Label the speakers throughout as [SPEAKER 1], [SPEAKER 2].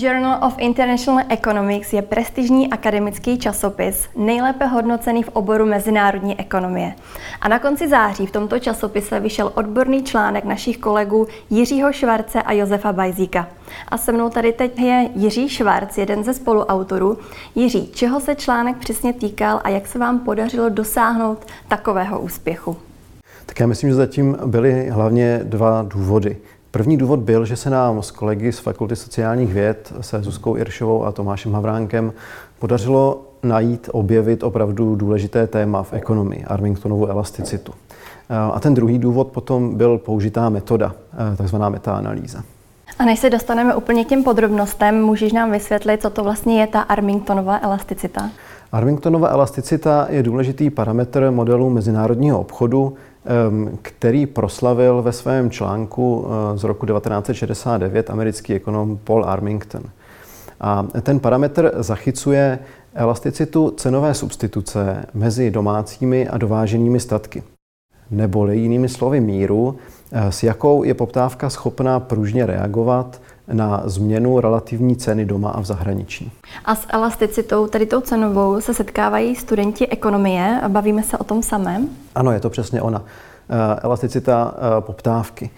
[SPEAKER 1] Journal of International Economics je prestižní akademický časopis, nejlépe hodnocený v oboru mezinárodní ekonomie. A na konci září v tomto časopise vyšel odborný článek našich kolegů Jiřího Švarce a Josefa Bajzíka. A se mnou tady teď je Jiří Švarc, jeden ze spoluautorů. Jiří, čeho se článek přesně týkal a jak se vám podařilo dosáhnout takového úspěchu?
[SPEAKER 2] Tak já myslím, že zatím byly hlavně dva důvody. První důvod byl, že se nám s kolegy z Fakulty sociálních věd se Zuzkou Iršovou a Tomášem Havránkem podařilo najít, objevit opravdu důležité téma v ekonomii, Armingtonovu elasticitu. A ten druhý důvod potom byl použitá metoda, takzvaná metaanalýza.
[SPEAKER 1] A než se dostaneme úplně k těm podrobnostem, můžeš nám vysvětlit, co to vlastně je ta Armingtonova elasticita?
[SPEAKER 2] Armingtonova elasticita je důležitý parametr modelu mezinárodního obchodu, který proslavil ve svém článku eh, z roku 1969 americký ekonom Paul Armington. A ten parametr zachycuje elasticitu cenové substituce mezi domácími a dováženými statky. Neboli jinými slovy míru, eh, s jakou je poptávka schopná pružně reagovat na změnu relativní ceny doma a v zahraničí.
[SPEAKER 1] A s elasticitou, tedy tou cenovou, se setkávají studenti ekonomie. Bavíme se o tom samém?
[SPEAKER 2] Ano, je to přesně ona. Eh, elasticita eh, poptávky.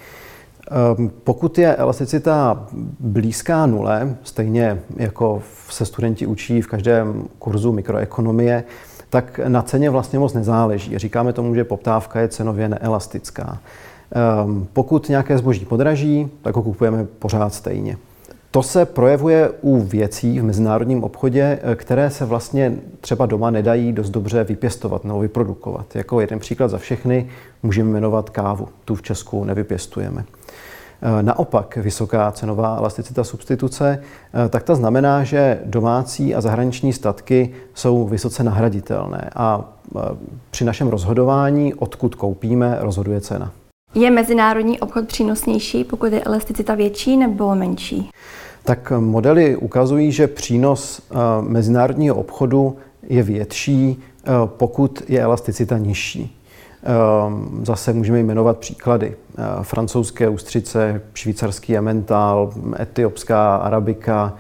[SPEAKER 2] Ehm, pokud je elasticita blízká nule, stejně jako se studenti učí v každém kurzu mikroekonomie, tak na ceně vlastně moc nezáleží. Říkáme tomu, že poptávka je cenově neelastická. Ehm, pokud nějaké zboží podraží, tak ho kupujeme pořád stejně. To se projevuje u věcí v mezinárodním obchodě, eh, které se vlastně třeba doma nedají dost dobře vypěstovat nebo vyprodukovat. Jako jeden příklad za všechny můžeme jmenovat kávu. Tu v Česku nevypěstujeme. Eh, naopak, vysoká cenová elasticita substituce, eh, tak ta znamená, že domácí a zahraniční statky jsou vysoce nahraditelné a při našem rozhodování, odkud koupíme, rozhoduje cena.
[SPEAKER 1] Je mezinárodní obchod přínosnější, pokud je elasticita větší nebo menší?
[SPEAKER 2] Tak modely ukazují, že přínos eh, mezinárodního obchodu je větší, eh, pokud je elasticita nižší. Eh, zase můžeme jmenovat příklady. Francouzské ústřice, švýcarský emmental, etiopská arabika,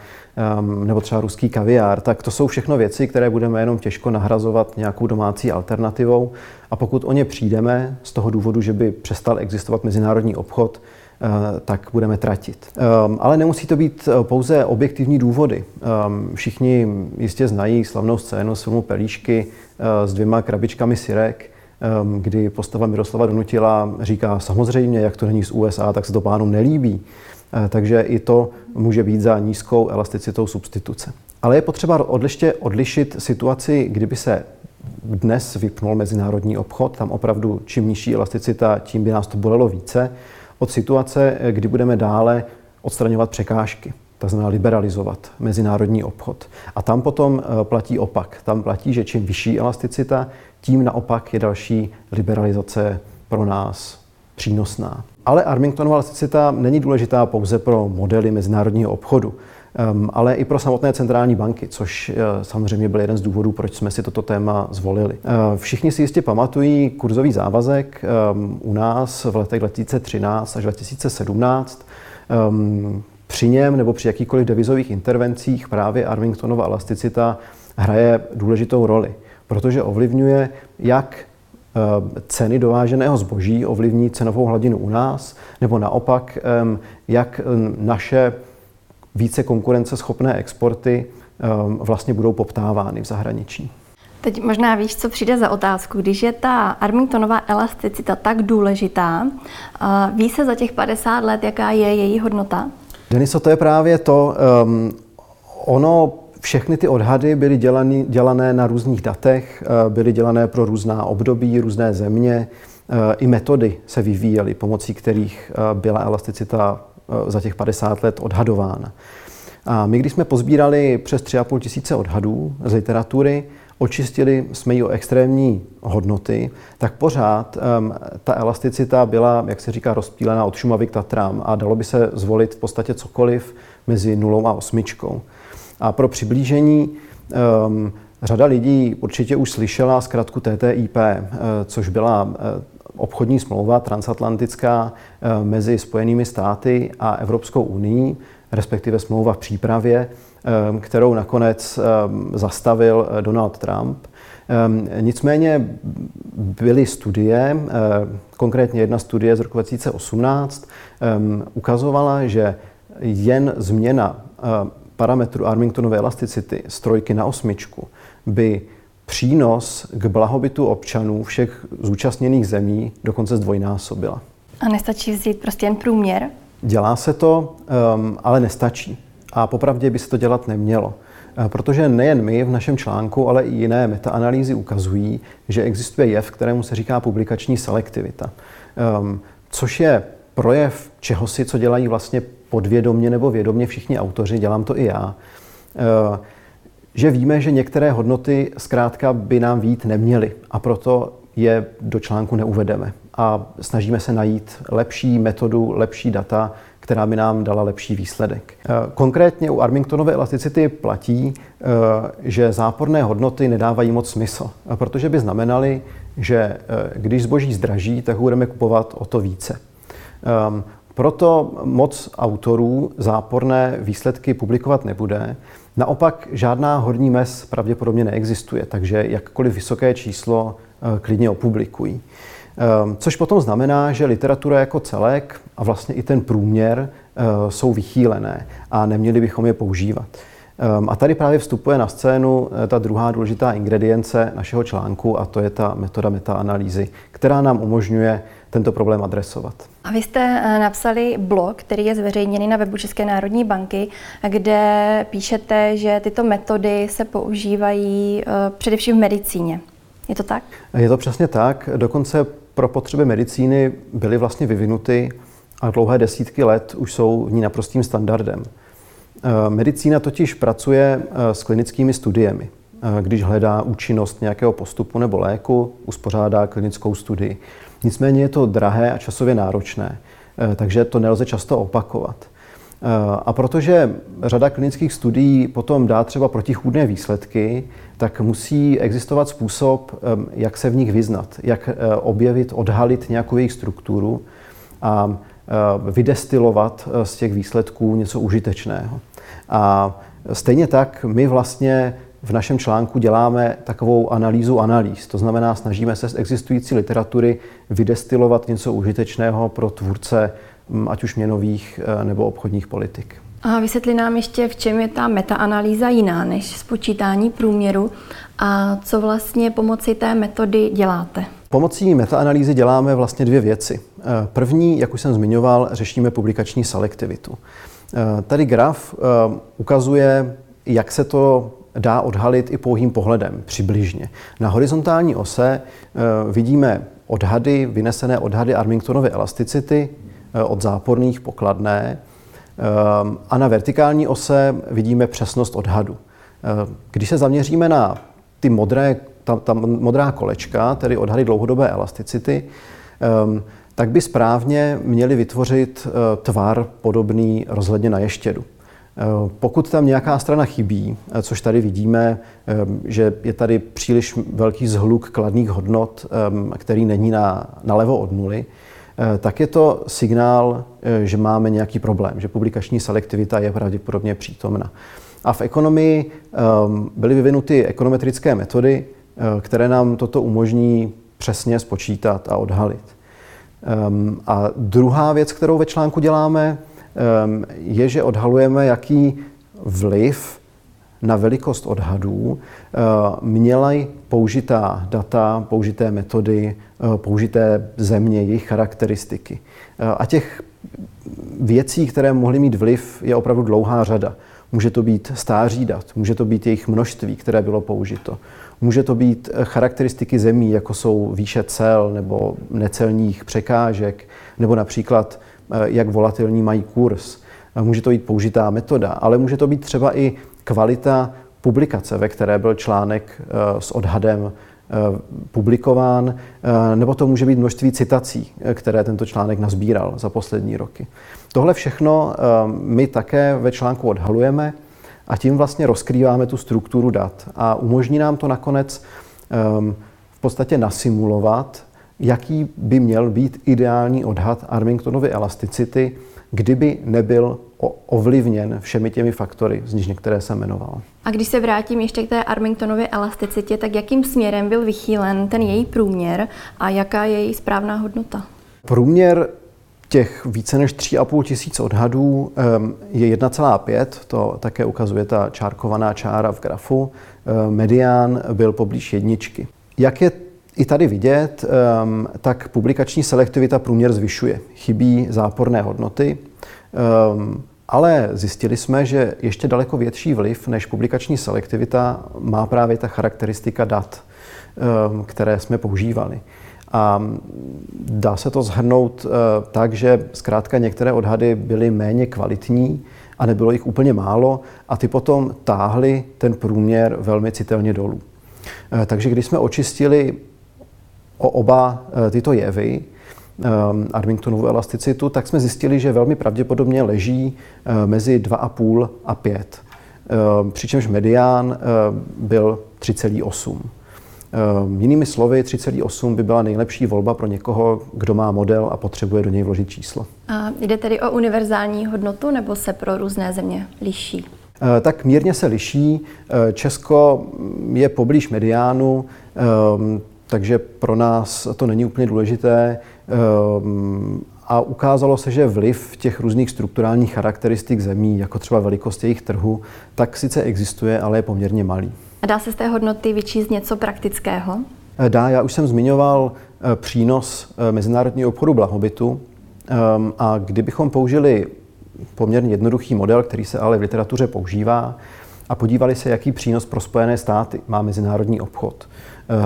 [SPEAKER 2] nebo třeba ruský kaviár, tak to jsou všechno věci, které budeme jenom těžko nahrazovat nějakou domácí alternativou. A pokud o ně přijdeme z toho důvodu, že by přestal existovat mezinárodní obchod, Eh, tak budeme tratit. Ehm, ale nemusí to být eh, pouze objektivní důvody. Ehm, všichni jistě znají slavnou scénu z filmu Pelíšky eh, s dvěma krabičkami syrek, ehm, kdy postava Miroslava Donutila říká samozřejmě, jak to není z USA, tak se to pánům nelíbí. Takže i to může být za nízkou elasticitou substituce. Ale je potřeba odliště odlišit situaci, kdyby se dnes vypnul mezinárodní obchod, tam opravdu čím nižší elasticita, tím by nás to bolelo více od situace, kdy budeme dále odstraňovat překážky, to znamená liberalizovat mezinárodní obchod. A tam potom eh, platí opak. Tam platí, že čím vyšší elasticita, tím naopak je další liberalizace pro nás přínosná. Ale Armingtonova elasticita není důležitá pouze pro modely mezinárodního obchodu, ehm, ale i pro samotné centrální banky, což eh, samozřejmě byl jeden z důvodů, proč jsme si toto téma zvolili. Eh, všichni si jistě pamatují kurzový závazek ehm, u nás v letech 2013 až 2017. Ehm, při něm nebo při jakýchkoliv devizových intervencích právě Armingtonova elasticita hraje důležitou roli, protože ovlivňuje jak ceny dováženého zboží ovlivní cenovou hladinu u nás, nebo naopak, jak naše více konkurenceschopné exporty vlastně budou poptávány v zahraničí.
[SPEAKER 1] Teď možná víš, co přijde za otázku. Když je ta Armingtonová elasticita tak důležitá, eh, ví se za těch 50 let, jaká je její hodnota?
[SPEAKER 2] Deniso, to je právě to. Um, ono všechny ty odhady byly dělaný, dělané na různých datech, eh, byly dělané pro různá období, různé země. Eh, I metody se vyvíjely, pomocí kterých eh, byla elasticita za těch 50 let odhadována. A my, když jsme pozbírali přes 3,5 tisíce odhadů z literatury, očistili jsme ji o extrémní hodnoty, tak pořád um, ta elasticita byla, jak se říká, rozptýlená od Šumavy k Tatrám a dalo by se zvolit v podstatě cokoliv mezi nulou a osmičkou. A pro přiblížení um, řada lidí určitě už slyšela zkrátku TTIP, uh, což byla uh, obchodní smlouva transatlantická mezi Spojenými státy a Evropskou unii, respektive smlouva v přípravě, kterou nakonec zastavil Donald Trump. Nicméně byly studie, konkrétně jedna studie z roku 2018, ukazovala, že jen změna parametru Armingtonové elasticity z trojky na osmičku by přínos k blahobytu občanů všech zúčastněných zemí dokonce zdvojnásobila.
[SPEAKER 1] A nestačí vzít prostě jen průměr?
[SPEAKER 2] Dělá se to, um, ale nestačí. A popravdě by se to dělat nemělo. Uh, protože nejen my v našem článku, ale i jiné metaanalýzy ukazují, že existuje jev, kterému se říká publikační selektivita. Um, což je projev čehosi, co dělají vlastně podvědomně nebo vědomně všichni autoři, dělám to i já, uh, že víme, že některé hodnoty zkrátka by nám vít neměly a proto je do článku neuvedeme. A snažíme se najít lepší metodu, lepší data, která by nám dala lepší výsledek. Eh, konkrétně u Armingtonové elasticity platí, eh, že záporné hodnoty nedávají moc smysl, protože by znamenaly, že eh, když zboží zdraží, tak budeme kupovat o to více. Proto moc autorů záporné výsledky publikovat nebude. Naopak žádná horní mez pravděpodobně neexistuje, takže jakkoliv vysoké číslo klidně opublikují. Ehm, což potom znamená, že literatura jako celek a vlastně i ten průměr eh, jsou vychýlené a neměli bychom je používat. Ehm, a tady právě vstupuje na scénu eh, ta druhá důležitá ingredience našeho článku a to je ta metoda metaanalýzy, která nám umožňuje tento problém adresovat.
[SPEAKER 1] A vy jste eh, napsali blog, který je zveřejněný na webu České národní banky, kde píšete, že tyto metody se používají především v medicíně. Je to tak?
[SPEAKER 2] Je to přesně tak. Dokonce pro potřeby medicíny byly vlastně vyvinuty a dlouhé desítky let už jsou v ní naprostým standardem. Eh, medicína totiž pracuje eh, s klinickými studiemi. Eh, když hledá účinnost nějakého postupu nebo léku, uspořádá klinickou studii. Nicméně je to drahé a časově náročné, takže to nelze často opakovat. A protože řada klinických studií potom dá třeba protichůdné výsledky, tak musí existovat způsob, jak se v nich vyznat, jak objevit, odhalit nějakou jejich strukturu a vydestilovat eh, z těch výsledků něco užitečného. A stejně tak my vlastně v našem článku děláme takovou analýzu analýz. To znamená, snažíme se z existující literatury vydestilovat něco užitečného pro tvůrce hm, ať už měnových nebo obchodních politik.
[SPEAKER 1] A vysvětli nám ještě, v čem je ta metaanalýza jiná než spočítání průměru a co vlastně pomocí té metody děláte.
[SPEAKER 2] Pomocí metaanalýzy děláme vlastně dvě věci. Eh, první, jak už jsem zmiňoval, řešíme publikační selektivitu. Eh, tady graf eh, ukazuje, jak se to dá odhalit i pouhým pohledem, přibližně. Na horizontální ose vidíme odhady, vynesené odhady Armingtonovy elasticity od záporných pokladné, a na vertikální ose vidíme přesnost odhadu. Když se zaměříme na ty modré, ta, ta modrá kolečka, tedy odhady dlouhodobé elasticity, ehm, tak by správně měli vytvořit eh, tvar podobný rozhledně na ještědu. Pokud tam nějaká strana chybí, eh, což tady vidíme, že je tady příliš velký zhluk kladných hodnot, který není na, na levo od nuly, Eh, tak je to signál, eh, že máme nějaký problém, že publikační selektivita je pravděpodobně přítomna. A v ekonomii ehm, byly vyvinuty ekonometrické metody, eh, které nám toto umožní přesně spočítat a odhalit. Ehm, a druhá věc, kterou ve článku děláme, ehm, je, že odhalujeme, jaký vliv na velikost odhadů eh, měla použitá data, použité metody, eh, použité země, jejich charakteristiky. Eh, a těch věcí, které mohly mít vliv, je opravdu dlouhá řada. Může to být stáří dat, může to být jejich množství, které bylo použito. Může to být charakteristiky zemí, jako jsou výše cel nebo necelních překážek, nebo například jak volatilní mají kurz. Může to být použitá metoda, ale může to být třeba i kvalita publikace, ve které byl článek eh, s odhadem eh, publikován, eh, nebo to může být množství citací, které tento článek nazbíral za poslední roky. Tohle všechno my také ve článku odhalujeme a tím vlastně rozkrýváme tu strukturu dat a umožní nám to nakonec v podstatě nasimulovat jaký by měl být ideální odhad Armingtonovy elasticity, kdyby nebyl ovlivněn všemi těmi faktory, z nich některé jsem jmenoval.
[SPEAKER 1] A když se vrátím ještě k té Armingtonově elasticitě, tak jakým směrem byl vychýlen ten její průměr a jaká je její správná hodnota?
[SPEAKER 2] Průměr těch více než 3,5 tisíc odhadů je 1,5, to také ukazuje ta čárkovaná čára v grafu. Medián byl poblíž jedničky. Jak je i tady vidět, tak publikační selektivita průměr zvyšuje. Chybí záporné hodnoty, ale zjistili jsme, že ještě daleko větší vliv než publikační selektivita má právě ta charakteristika dat, které jsme používali. A dá se to zhrnout eh, tak, že zkrátka některé odhady byly méně kvalitní a nebylo jich úplně málo a ty potom táhly ten průměr velmi citelně dolů. Eh, takže když jsme očistili o oba eh, tyto jevy, Armingtonovu elasticitu, tak jsme zjistili, že velmi pravděpodobně leží mezi 2,5 a 5. Přičemž medián byl 3,8. Ehm, jinými slovy, 3,8 by byla nejlepší volba pro někoho, kdo má model a potřebuje do něj vložit číslo.
[SPEAKER 1] A jde tedy o univerzální hodnotu nebo se pro různé země liší?
[SPEAKER 2] Ehm, tak mírně se liší. Ehm, Česko je poblíž mediánu, takže pro nás to není úplně důležité. A ukázalo se, že vliv těch různých strukturálních charakteristik zemí, jako třeba velikost jejich trhu, tak sice existuje, ale je poměrně malý.
[SPEAKER 1] A dá se z té hodnoty vyčíst něco praktického?
[SPEAKER 2] Eh, dá, já už jsem zmiňoval eh, přínos eh, mezinárodního obchodu blahobytu ehm, a kdybychom použili poměrně jednoduchý model, který se ale v literatuře používá, a podívali se, jaký přínos pro Spojené státy má mezinárodní obchod,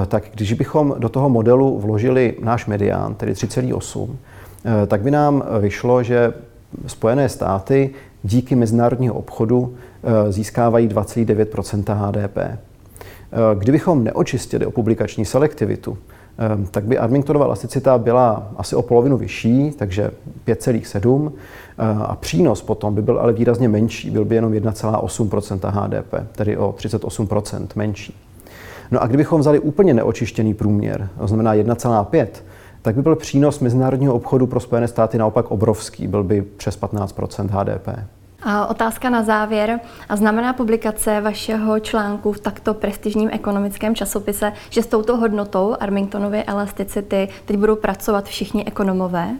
[SPEAKER 2] tak když bychom do toho modelu vložili náš medián, tedy 3,8, tak by nám vyšlo, že Spojené státy díky mezinárodního obchodu získávají 2,9% HDP. Eh, kdybychom neočistili o publikační selektivitu, eh, tak by Armingtonova elasticita byla asi o polovinu vyšší, takže 5,7 a přínos potom by byl ale výrazně menší, byl by jenom 1,8% HDP, tedy o 38% menší. No a kdybychom vzali úplně neočištěný průměr, to znamená 1,5, tak by byl přínos mezinárodního obchodu pro Spojené státy naopak obrovský, byl by přes 15% HDP.
[SPEAKER 1] A otázka na závěr. A znamená publikace vašeho článku v takto prestižním ekonomickém časopise, že s touto hodnotou Armingtonovy elasticity teď budou pracovat všichni ekonomové?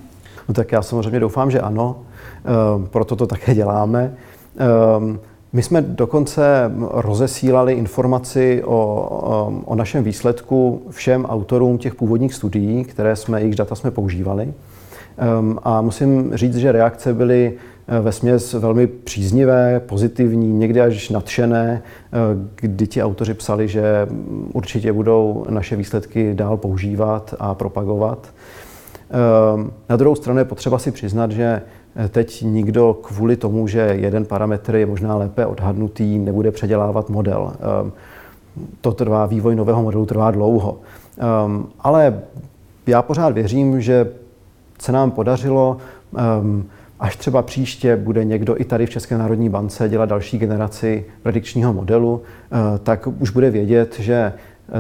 [SPEAKER 2] No tak já samozřejmě doufám, že ano. E, proto to také děláme. E, my jsme dokonce rozesílali informaci o, o našem výsledku všem autorům těch původních studií, které jsme, jejich data jsme používali. A musím říct, že reakce byly eh, ve směs velmi příznivé, pozitivní, někdy až nadšené, eh, kdy ti autoři psali, že určitě budou naše výsledky dál používat a propagovat. Na druhou stranu je potřeba si přiznat, že Teď nikdo kvůli tomu, že jeden parametr je možná lépe odhadnutý, nebude předělávat model. Ehm, to trvá, vývoj nového modelu trvá dlouho. Ehm, ale já pořád věřím, že se nám podařilo, ehm, až třeba příště bude někdo i tady v České národní bance dělat další generaci predikčního modelu, eh, tak už bude vědět, že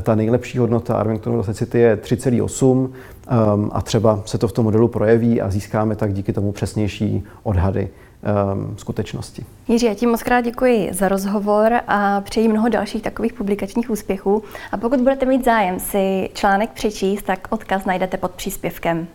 [SPEAKER 2] ta nejlepší hodnota Armingtonovy elasticity je 3,8 um, a třeba se to v tom modelu projeví a získáme tak díky tomu přesnější odhady um, skutečnosti.
[SPEAKER 1] Jiří, já ti moc krát děkuji za rozhovor a přeji mnoho dalších takových publikačních úspěchů. A pokud budete mít zájem si článek přečíst, tak odkaz najdete pod příspěvkem.